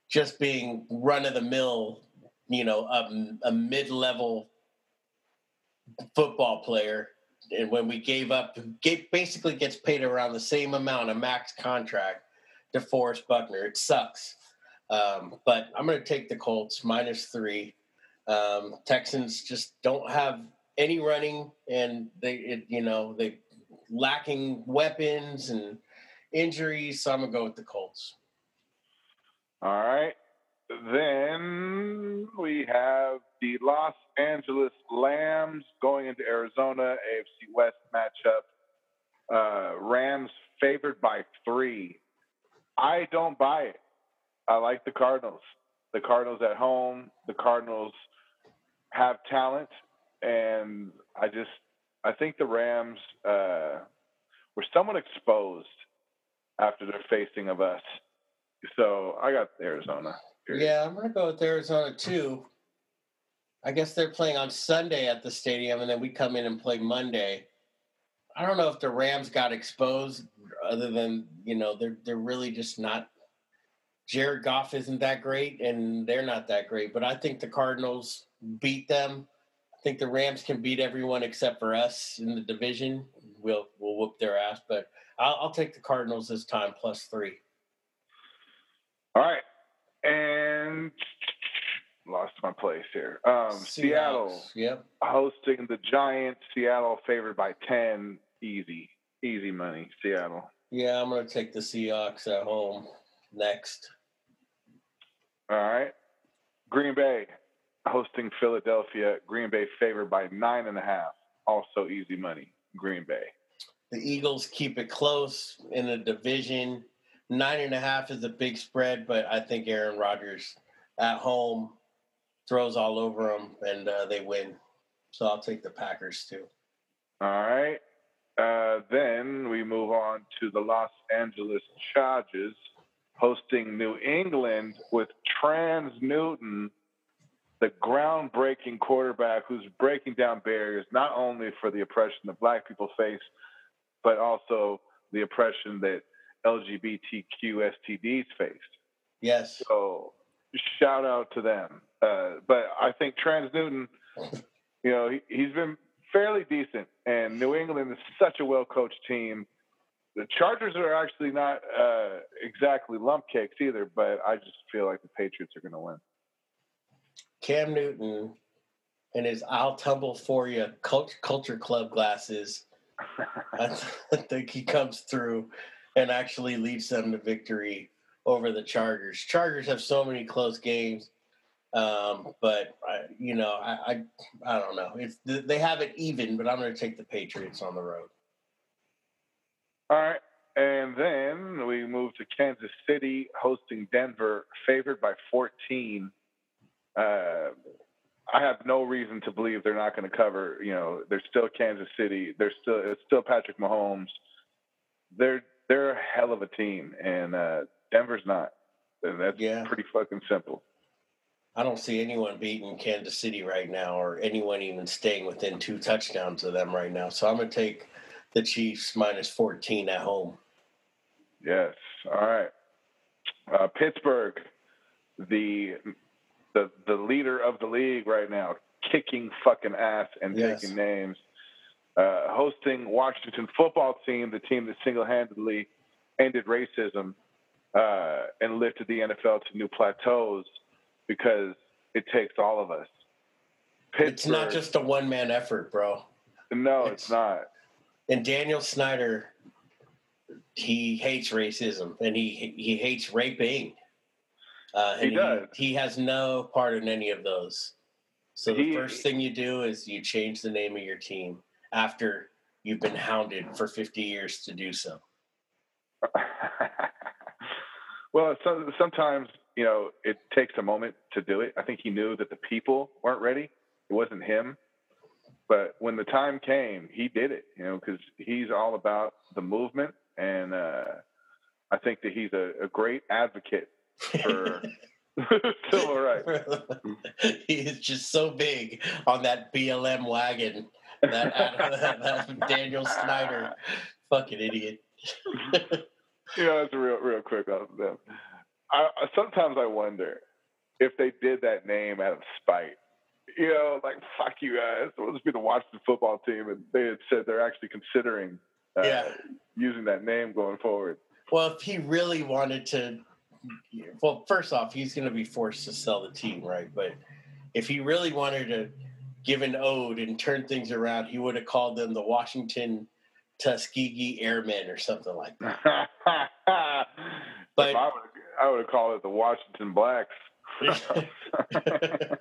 just being run of the mill, you know, a, a mid level football player, and when we gave up, gave, basically gets paid around the same amount, a max contract to Forrest Buckner. It sucks. Um, but I'm going to take the Colts minus three. Um, Texans just don't have any running, and they, it, you know, they lacking weapons and injuries. So I'm gonna go with the Colts. All right. Then we have the Los Angeles Lambs going into Arizona, AFC West matchup. Uh, Rams favored by three. I don't buy it. I like the Cardinals. The Cardinals at home. The Cardinals have talent, and I just I think the Rams uh, were somewhat exposed after their facing of us. So I got Arizona. Yeah, I'm gonna go with Arizona too. I guess they're playing on Sunday at the stadium, and then we come in and play Monday. I don't know if the Rams got exposed, other than you know they're they're really just not. Jared Goff isn't that great, and they're not that great. But I think the Cardinals beat them. I think the Rams can beat everyone except for us in the division. We'll we'll whoop their ass, but I'll, I'll take the Cardinals this time plus three. All right, and lost my place here. Um, Seattle, yep, hosting the Giants. Seattle favored by ten. Easy, easy money. Seattle. Yeah, I'm going to take the Seahawks at home next. All right, Green Bay hosting Philadelphia. Green Bay favored by nine and a half. Also easy money. Green Bay. The Eagles keep it close in the division. Nine and a half is a big spread, but I think Aaron Rodgers at home throws all over them and uh, they win. So I'll take the Packers too. All right. Uh, then we move on to the Los Angeles Chargers hosting New England with Trans Newton, the groundbreaking quarterback who's breaking down barriers not only for the oppression that black people face, but also the oppression that LGBTQ STDs faced. Yes. So shout out to them. Uh, but I think Trans Newton, you know, he, he's been fairly decent, and New England is such a well coached team. The Chargers are actually not uh, exactly lump cakes either, but I just feel like the Patriots are going to win. Cam Newton and his "I'll tumble for you" culture club glasses. I think he comes through and actually leads them to victory over the Chargers. Chargers have so many close games. Um, but I, you know, I, I, I don't know. It's they have it even, but I'm going to take the Patriots on the road. All right, and then we move to Kansas City hosting Denver, favored by 14. Uh, I have no reason to believe they're not going to cover. You know, they're still Kansas City. They're still it's still Patrick Mahomes. They're they're a hell of a team, and uh, Denver's not. And that's yeah. pretty fucking simple. I don't see anyone beating Kansas City right now, or anyone even staying within two touchdowns of them right now. So I'm going to take the Chiefs minus 14 at home. Yes. All right. Uh, Pittsburgh, the the the leader of the league right now, kicking fucking ass and yes. taking names. Uh, hosting Washington football team, the team that single-handedly ended racism uh, and lifted the NFL to new plateaus because it takes all of us. Pittsburgh, it's not just a one man effort, bro. No, it's, it's, not. And Daniel Snyder, he hates racism and he he hates raping. Uh, he does. He, he, has no part in any of those. So the he, first thing you do is you change the name of your team after you've been hounded for 50 years to do so. well, so, sometimes you know, it takes a moment to do it. I think he knew that the people weren't ready. It wasn't him. But when the time came, he did it, you know, because he's all about the movement. And uh, I think that he's a, a great advocate for civil rights. he is just so big on that BLM wagon. That, that, that Daniel Snyder, fucking idiot. you know, it's real, real quick off of them. I, sometimes I wonder if they did that name out of spite. you know, like fuck you guys. It was be the Washington football team, and they had said they're actually considering uh, Yeah. using that name going forward. Well, if he really wanted to, well, first off, he's going to be forced to sell the team, right? But if he really wanted to give an ode and turn things around, he would have called them the Washington Tuskegee Airmen or something like that. but But- I would, I would have called it the Washington Blacks.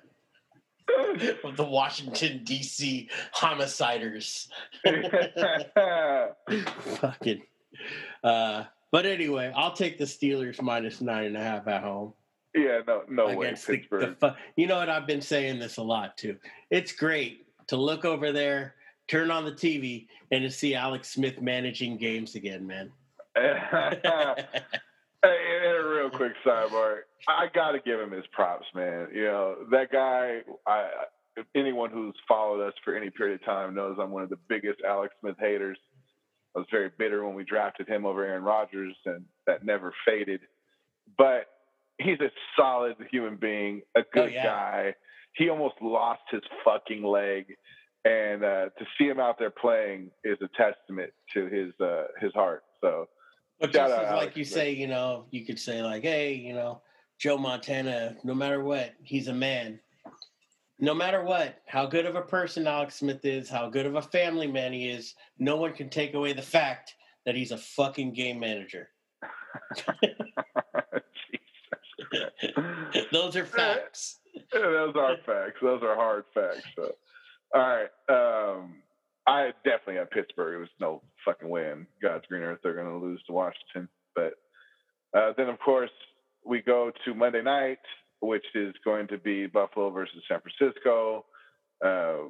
the Washington D.C. homiciders. Fucking. Uh, but anyway, I'll take the Steelers minus nine and a half at home. Yeah, no, no way, the, you know what I've been saying this a lot too. It's great to look over there, turn on the TV, and to see Alex Smith managing games again, man. Hey, and a real quick sidebar. I got to give him his props, man. You know that guy. I anyone who's followed us for any period of time knows I'm one of the biggest Alex Smith haters. I was very bitter when we drafted him over Aaron Rodgers, and that never faded. But he's a solid human being, a good Oh, yeah. guy. He almost lost his fucking leg, and uh, to see him out there playing is a testament to his uh, his heart. So. But just like Alex you Smith. say, you know, you could say like, hey, you know, Joe Montana, no matter what, he's a man. No matter what, how good of a person Alex Smith is, how good of a family man he is, no one can take away the fact that he's a fucking game manager. Those are facts. Yeah, those are facts. Those are hard facts. So. All right. Um, I definitely have Pittsburgh. It was no fucking way in God's green earth they're going to lose to Washington. But uh, then, of course, we go to Monday night, which is going to be Buffalo versus San Francisco. Uh,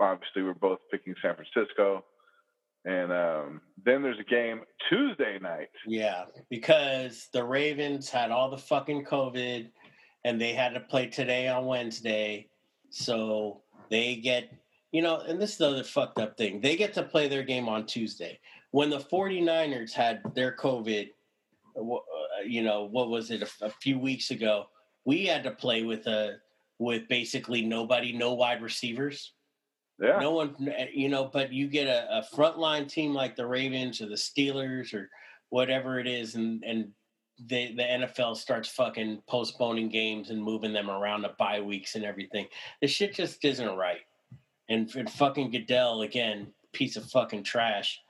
obviously, we're both picking San Francisco. And um, then there's a game Tuesday night. Yeah, because the Ravens had all the fucking COVID and they had to play today on Wednesday. So they get, you know, and this is the other fucked up thing. They get to play their game on Tuesday. When the 49ers had their COVID, uh, you know, what was it, a, a few weeks ago, we had to play with a, with basically nobody, no wide receivers. Yeah. No one, you know, but you get a, a frontline team like the Ravens or the Steelers or whatever it is, and and the the NFL starts fucking postponing games and moving them around to bye weeks and everything. The shit just isn't right. And, and fucking Goodell again, piece of fucking trash.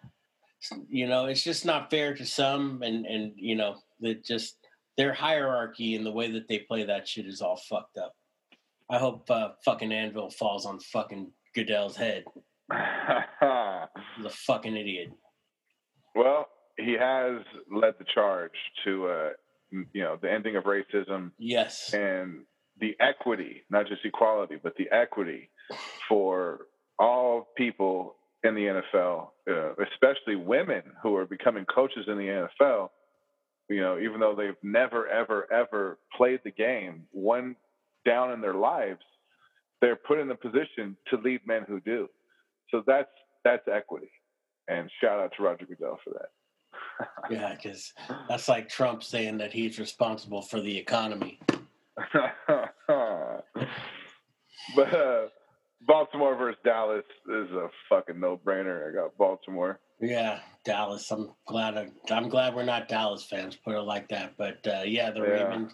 You know, it's just not fair to some, and and you know, that just their hierarchy and the way that they play that shit is all fucked up. I hope uh, fucking Anvil falls on fucking Goodell's head. He's a fucking idiot. Well, he has led the charge to, uh, you know, the ending of racism Yes. and the equity, not just equality, but the equity for all people in the NFL, uh, especially women who are becoming coaches in the NFL. You know, even though they've never, ever, ever played the game, one down in their lives, they're put in a position to lead men who do. So that's that's equity. And shout out to Roger Goodell for that. Yeah, because that's like Trump saying that he's responsible for the economy. but uh, Baltimore versus Dallas is a fucking no-brainer. I got Baltimore. Yeah, Dallas. I'm glad. I, I'm glad we're not Dallas fans. Put it like that. But uh, yeah, the Yeah. Ravens.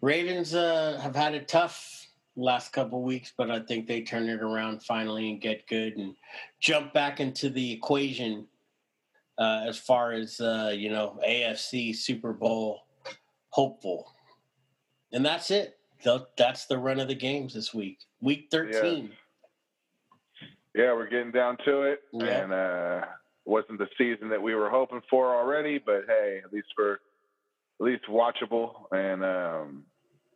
Ravens uh, have had a tough last couple weeks, but I think they turn it around finally and get good and jump back into the equation uh, as far as uh, you know AFC Super Bowl hopeful. And that's it. That's the run of the games this week. Week 13. Yeah, we're getting down to it, Yeah. and uh, wasn't the season that we were hoping for already. But hey, at least we're at least watchable, and um,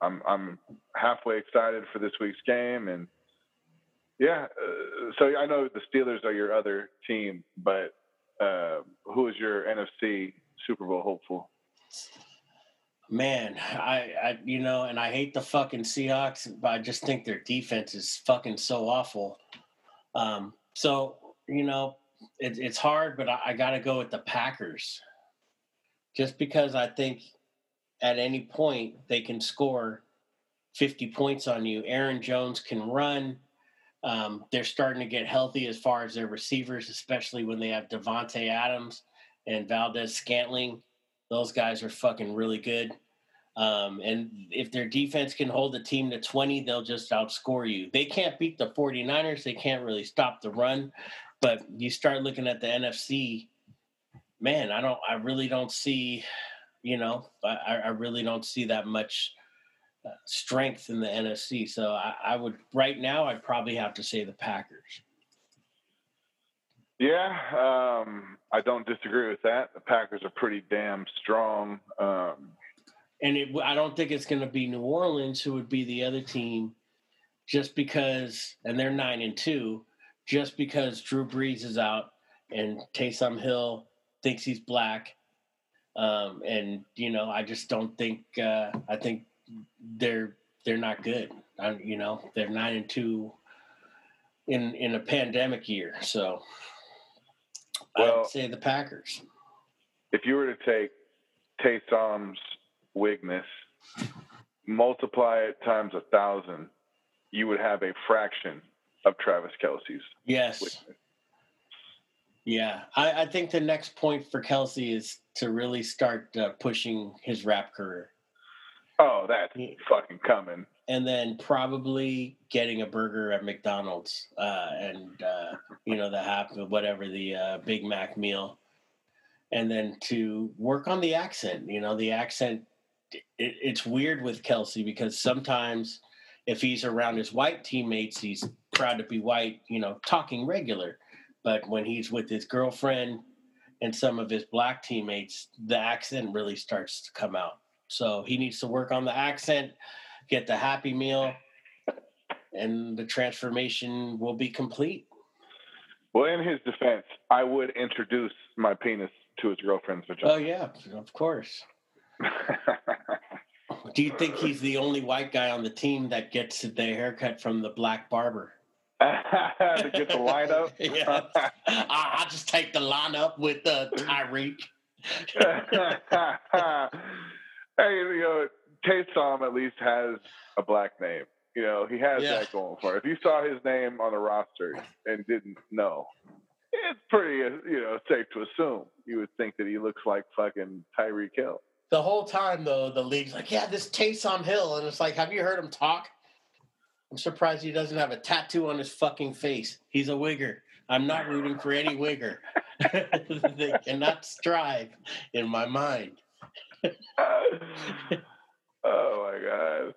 I'm I'm halfway excited for this week's game. And yeah, uh, so I know the Steelers are your other team, but uh, who is your NFC Super Bowl hopeful? Man, I, I, you know, and I hate the fucking Seahawks, but I just think their defense is fucking so awful. Um, so you know, it, it's hard, but I, I got to go with the Packers, just because I think at any point they can score 50 points on you. Aaron Jones can run. Um, they're starting to get healthy as far as their receivers, especially when they have Davante Adams and Valdes-Scantling. Those guys are fucking really good. Um, and if their defense can hold the team to 20, they'll just outscore you. They can't beat the 49ers. They can't really stop the run. But you start looking at the NFC, man, I don't, I really don't see, you know, I, I really don't see that much uh, strength in the NFC. So I, I would, right now, I'd probably have to say the Packers. Yeah, um, I don't disagree with that. The Packers are pretty damn strong. Um, and it, I don't think it's going to be New Orleans who would be the other team, just because, and they're nine and two, just because Drew Brees is out and Taysom Hill thinks he's black, um, and you know, I just don't think. Uh, I think they're they're not good. I, you know, they're nine and two in in a pandemic year, so well, I'd say the Packers. If you were to take Taysom's wigness, multiply it times a thousand, you would have a fraction of Travis Kelce's. Yes. Wigness. Yeah, I, I, think the next point for Kelce is to really start uh, pushing his rap career. Oh, that's fucking coming. And then probably getting a burger at McDonald's uh, and uh, you know the half whatever the uh, Big Mac meal, and then to work on the accent. You know, the accent. It, it's weird with Kelce because sometimes if he's around his white teammates, he's proud to be white. You know, talking regular, but when he's with his girlfriend and some of his black teammates, the accent really starts to come out so he needs to work on the accent, get the happy meal, and the transformation will be complete. Well, in his defense, I would introduce my penis to his girlfriend's vagina. Oh yeah, of course. Do you think he's the only white guy on the team that gets the haircut from the black barber? to get the lineup? yeah. I'll just take the lineup with uh, Tyreek. Hey, you know, Taysom at least has a black name. You know, he has yeah. that going for him. If you saw his name on the roster and didn't know, it's pretty, you know, safe to assume you would think that he looks like fucking Tyreek Hill. The whole time, though, the league's like, yeah, this Taysom Hill. And it's like, have you heard him talk? I'm surprised he doesn't have a tattoo on his fucking face. He's a wigger. I'm not rooting for any wigger. they cannot strive in my mind. oh my god.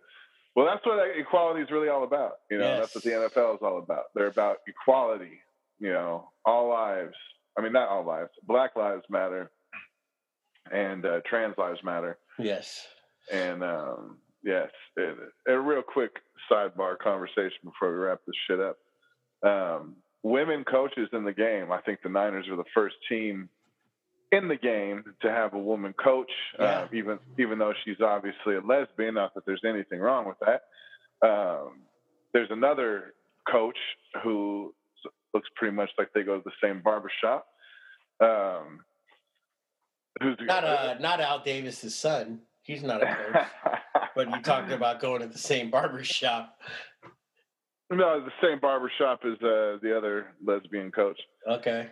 Well, that's what equality is really all about. You know, yes. that's what the NFL is all about. They're about equality. You know, all lives. I mean, not all lives. Black lives matter, and uh, trans lives matter. Yes. And um, yes, it, a real quick sidebar conversation before we wrap this shit up. Um, women coaches in the game. I think the Niners are the first team in the game to have a woman coach, uh, yeah. uh, even even though she's obviously a lesbian. Not that there's anything wrong with that. Um, there's another coach who looks pretty much like they go to the same barbershop. Um, who's not uh, not Al Davis's son. He's not a coach. but you talked about going to the same barber shop. No, the same barber shop as uh, the other lesbian coach. Okay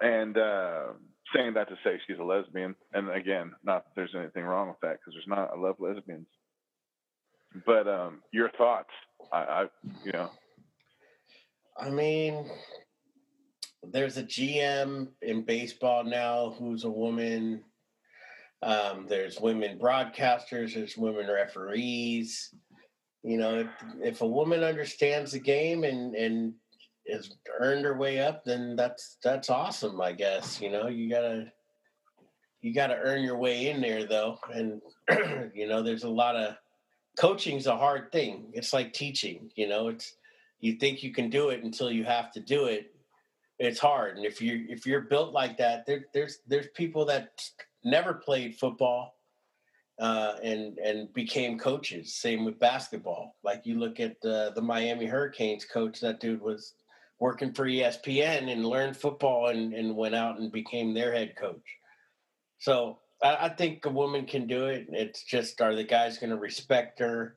and uh, saying that to say she's a lesbian. And again, not that there's anything wrong with that because there's not. I love lesbians. But um, your thoughts? I, I, you know. I mean, there's a GM in baseball now who's a woman. Um, there's women broadcasters. There's women referees. You know, if, if a woman understands the game and and has earned her way up, then that's that's awesome. I guess you know you gotta you gotta earn your way in there though, and you know there's a lot of coaching's a hard thing. It's like teaching. You know, it's you think you can do it until you have to do it. It's hard, and if you if you're built like that, there, there's there's people that never played football uh, and and became coaches. Same with basketball. Like you look at uh, the Miami Hurricanes coach. That dude was working for ESPN and learned football and, and went out and became their head coach. So I, I think a woman can do it. It's just are the guys going to respect her?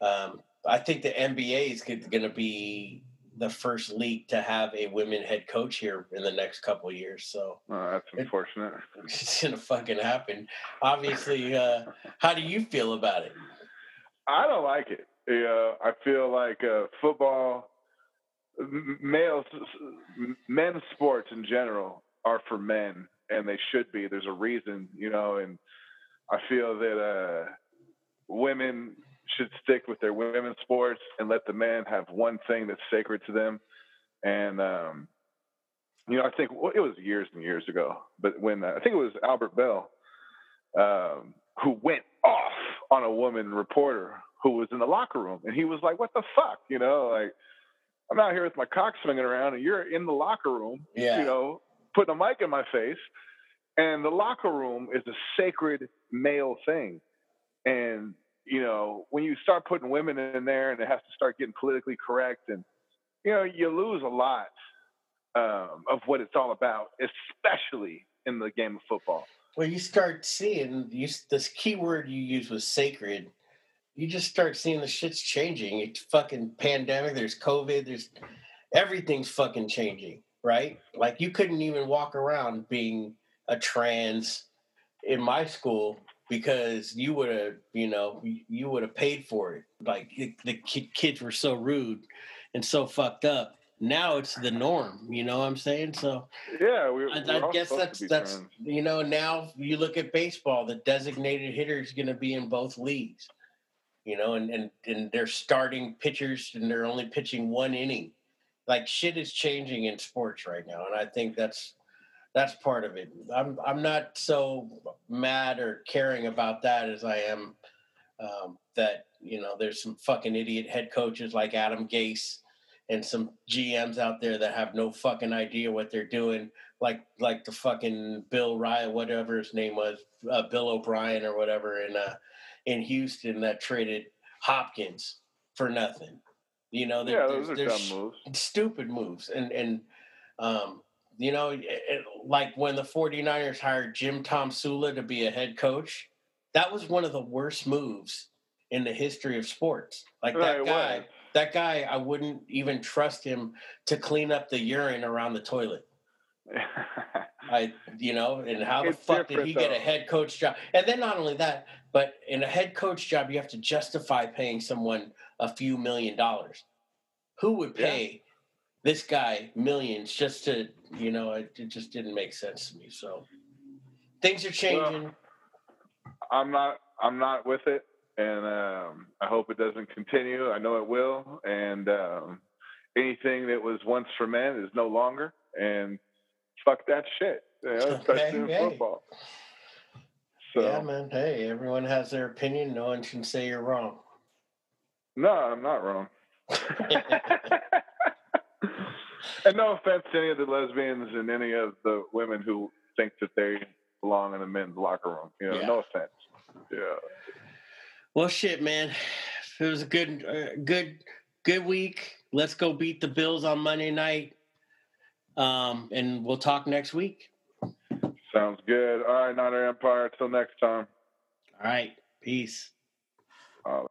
Um, I think the NBA is going to be the first league to have a women head coach here in the next couple of years. So oh, that's unfortunate. It's gonna fucking happen. Obviously, uh, how do you feel about it? I don't like it. Yeah, I feel like uh, football, males, men's sports in general are for men, and they should be. There's a reason, you know, and I feel that uh, women should stick with their women's sports and let the men have one thing that's sacred to them. And um, you know, I think well, it was years and years ago, but when uh, I think it was Albert Belle um, who went off on a woman reporter who was in the locker room, and he was like, "What the fuck?" You know, like I'm out here with my cock swinging around, and you're in the locker room, yeah. you know, putting a mic in my face. And the locker room is a sacred male thing. And you know, when you start putting women in there and it has to start getting politically correct, and you know, you lose a lot um, of what it's all about, especially in the game of football. Well, you start seeing you, this key word you use was sacred. You just start seeing the shit's changing. It's fucking pandemic. There's COVID. There's everything's fucking changing, right? Like you couldn't even walk around being a trans in my school because you would have, you know, you would have paid for it. Like the kids were so rude and so fucked up. Now it's the norm. You know what I'm saying? So yeah, we, I, I guess that's that's you know now you look at baseball. The designated hitter is going to be in both leagues. You know, and and and they're starting pitchers and they're only pitching one inning. Like shit is changing in sports right now, and I think that's that's part of it. I'm I'm not so mad or caring about that as I am um, that you know there's some fucking idiot head coaches like Adam Gase and some GMs out there that have no fucking idea what they're doing, like like the fucking Bill Ryan, whatever his name was, uh, Bill O'Brien or whatever in uh, in Houston that traded Hopkins for nothing. You know, yeah, those are dumb moves, stupid moves, and and um, you know, it, like when the 49ers hired Jim Tomsula to be a head coach, that was one of the worst moves in the history of sports. Like that guy, that guy, I wouldn't even trust him to clean up the urine around the toilet. I, you know, and how it's the fuck did he though. get a head coach job? And then not only that, but in a head coach job, you have to justify paying someone a few million dollars. Who would pay this guy millions just to you know it, it just didn't make sense to me so. Things are changing. Well, i'm not i'm not with it and um, i hope it doesn't continue. I know it will and um, anything that was once for men is no longer and fuck that shit you know, especially in football. So, yeah man hey everyone has their opinion no one can say you're wrong. No i'm not wrong and no offense to any of the lesbians and any of the women who think that they belong in the men's locker room. You know, yeah. no offense. Yeah. Well, shit, man. It was a good, uh, good, good week. Let's go beat the Bills on Monday night. Um, and we'll talk next week. Sounds good. All right, Niner Empire. Till next time. All right. Peace. Uh,